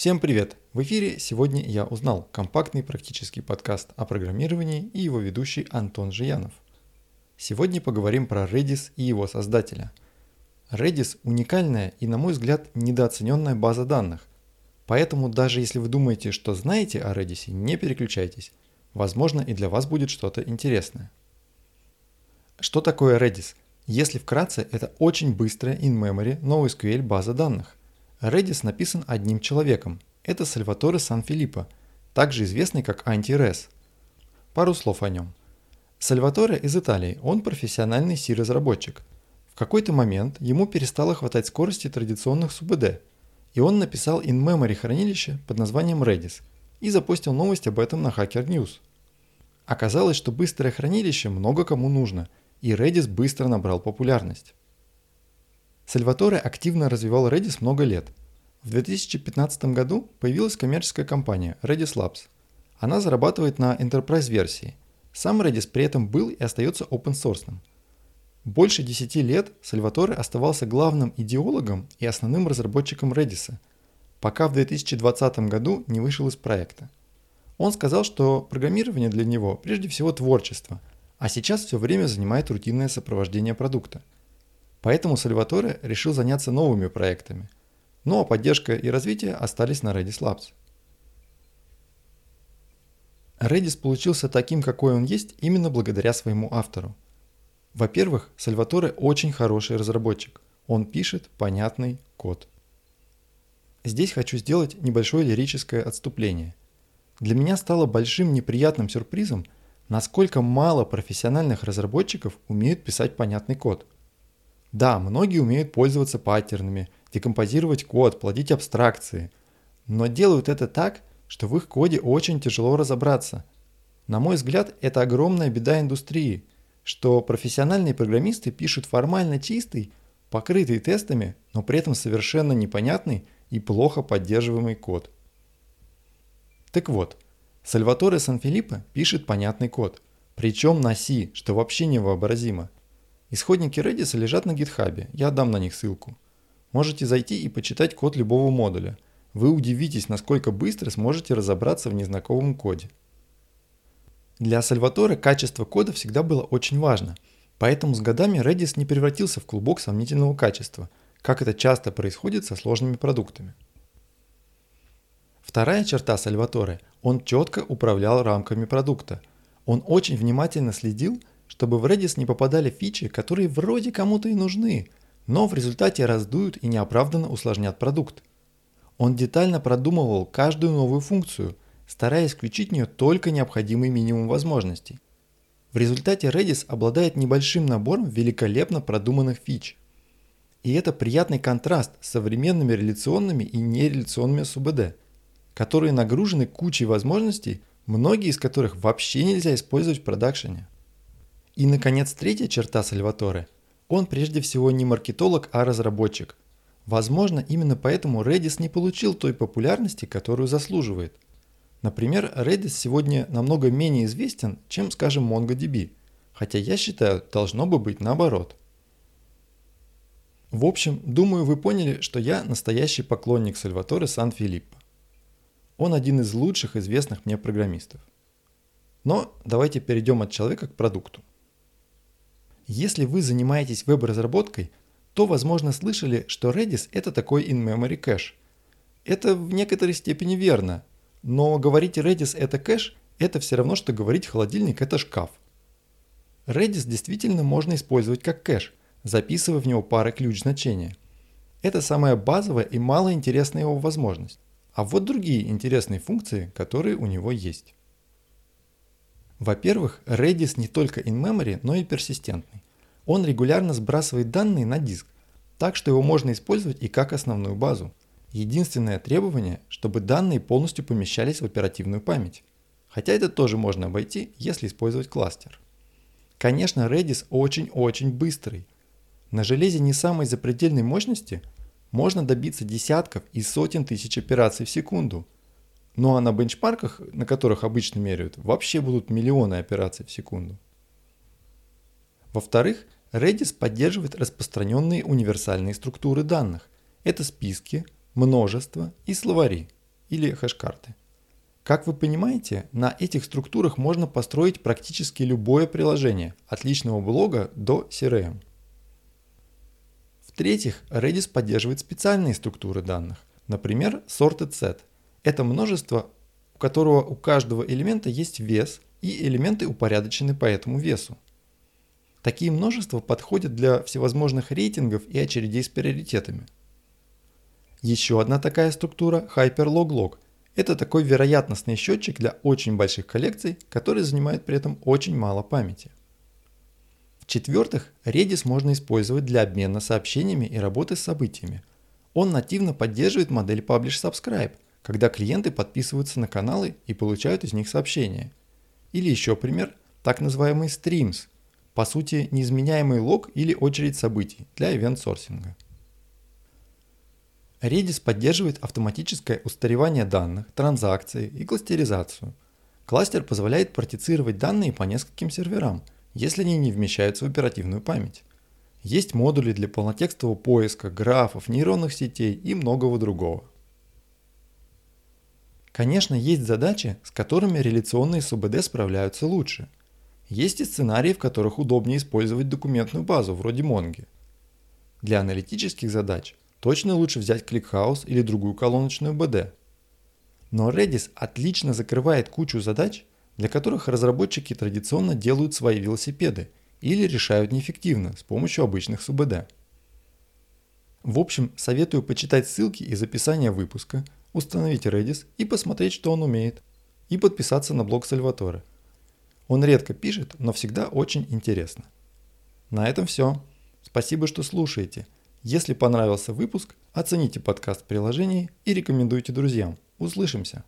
Всем привет! В эфире «Сегодня я узнал» – компактный практический подкаст о программировании и его ведущий Антон Жиянов. Сегодня поговорим про Redis и его создателя. Redis – уникальная и, на мой взгляд, недооцененная база данных. Поэтому даже если вы думаете, что знаете о Redis, не переключайтесь. Возможно, и для вас будет что-то интересное. Что такое Redis? Если вкратце, это очень быстрая in-memory NoSQL база данных. Redis написан одним человеком. Это Сальваторе Сан-Филиппо, также известный как Anti-Res. Пару слов о нем. Сальваторе из Италии, он профессиональный C-разработчик. В какой-то момент ему перестало хватать скорости традиционных СУБД, и он написал in-memory хранилище под названием Redis и запустил новость об этом на Hacker News. Оказалось, что быстрое хранилище много кому нужно, и Redis быстро набрал популярность. Сальваторе активно развивал Redis много лет. В 2015 году появилась коммерческая компания Redis Labs. Она зарабатывает на Enterprise версии. Сам Redis при этом был и остается open source. Больше 10 лет Сальваторе оставался главным идеологом и основным разработчиком Redis, пока в 2020 году не вышел из проекта. Он сказал, что программирование для него прежде всего творчество, а сейчас все время занимает рутинное сопровождение продукта – Поэтому Сальваторе решил заняться новыми проектами. Ну а поддержка и развитие остались на Redis Labs. Redis получился таким, какой он есть, именно благодаря своему автору. Во-первых, Сальваторе очень хороший разработчик. Он пишет понятный код. Здесь хочу сделать небольшое лирическое отступление. Для меня стало большим неприятным сюрпризом, насколько мало профессиональных разработчиков умеют писать понятный код – да, многие умеют пользоваться паттернами, декомпозировать код, плодить абстракции, но делают это так, что в их коде очень тяжело разобраться. На мой взгляд, это огромная беда индустрии, что профессиональные программисты пишут формально чистый, покрытый тестами, но при этом совершенно непонятный и плохо поддерживаемый код. Так вот, Сальваторе Санфилиппо пишет понятный код, причем на C, что вообще невообразимо – Исходники Redis лежат на гитхабе, я дам на них ссылку. Можете зайти и почитать код любого модуля. Вы удивитесь, насколько быстро сможете разобраться в незнакомом коде. Для Сальваторе качество кода всегда было очень важно, поэтому с годами Redis не превратился в клубок сомнительного качества, как это часто происходит со сложными продуктами. Вторая черта Сальваторе – он четко управлял рамками продукта. Он очень внимательно следил, чтобы в Redis не попадали фичи, которые вроде кому-то и нужны, но в результате раздуют и неоправданно усложнят продукт. Он детально продумывал каждую новую функцию, стараясь включить в нее только необходимый минимум возможностей. В результате Redis обладает небольшим набором великолепно продуманных фич. И это приятный контраст с современными реляционными и нереляционными СУБД, которые нагружены кучей возможностей, многие из которых вообще нельзя использовать в продакшене. И, наконец, третья черта Сальваторе. Он прежде всего не маркетолог, а разработчик. Возможно, именно поэтому Redis не получил той популярности, которую заслуживает. Например, Redis сегодня намного менее известен, чем, скажем, MongoDB, хотя я считаю, должно бы быть наоборот. В общем, думаю, вы поняли, что я настоящий поклонник Сальваторе Сан-Филиппо. Он один из лучших известных мне программистов. Но давайте перейдем от человека к продукту. Если вы занимаетесь веб-разработкой, то, возможно, слышали, что Redis – это такой in-memory кэш. Это в некоторой степени верно, но говорить Redis – это кэш – это все равно, что говорить холодильник – это шкаф. Redis действительно можно использовать как кэш, записывая в него пары ключ значения. Это самая базовая и малоинтересная его возможность. А вот другие интересные функции, которые у него есть. Во-первых, Redis не только in-memory, но и персистентный. Он регулярно сбрасывает данные на диск, так что его можно использовать и как основную базу. Единственное требование, чтобы данные полностью помещались в оперативную память. Хотя это тоже можно обойти, если использовать кластер. Конечно, Redis очень-очень быстрый. На железе не самой запредельной мощности можно добиться десятков и сотен тысяч операций в секунду – ну а на бенчмарках, на которых обычно меряют, вообще будут миллионы операций в секунду. Во-вторых, Redis поддерживает распространенные универсальные структуры данных. Это списки, множество и словари. или хэш-карты. Как вы понимаете, на этих структурах можно построить практически любое приложение, от личного блога до CRM. В-третьих, Redis поддерживает специальные структуры данных, например, sorted set. Это множество, у которого у каждого элемента есть вес, и элементы упорядочены по этому весу. Такие множества подходят для всевозможных рейтингов и очередей с приоритетами. Еще одна такая структура – HyperLogLog. Это такой вероятностный счетчик для очень больших коллекций, который занимает при этом очень мало памяти. В-четвертых, Redis можно использовать для обмена сообщениями и работы с событиями. Он нативно поддерживает модель Publish-Subscribe, когда клиенты подписываются на каналы и получают из них сообщения. Или еще пример – так называемый Streams – по сути, неизменяемый лог или очередь событий для ивент-сорсинга. Redis поддерживает автоматическое устаревание данных, транзакции и кластеризацию. Кластер позволяет партицировать данные по нескольким серверам, если они не вмещаются в оперативную память. Есть модули для полнотекстового поиска, графов, нейронных сетей и многого другого. Конечно, есть задачи, с которыми реляционные СУБД справляются лучше – есть и сценарии, в которых удобнее использовать документную базу, вроде Mongo. Для аналитических задач точно лучше взять ClickHouse или другую колоночную BD. Но Redis отлично закрывает кучу задач, для которых разработчики традиционно делают свои велосипеды или решают неэффективно с помощью обычных СУБД. В общем, советую почитать ссылки из описания выпуска, установить Redis и посмотреть, что он умеет, и подписаться на блог Сальваторе. Он редко пишет, но всегда очень интересно. На этом все. Спасибо, что слушаете. Если понравился выпуск, оцените подкаст в приложении и рекомендуйте друзьям. Услышимся!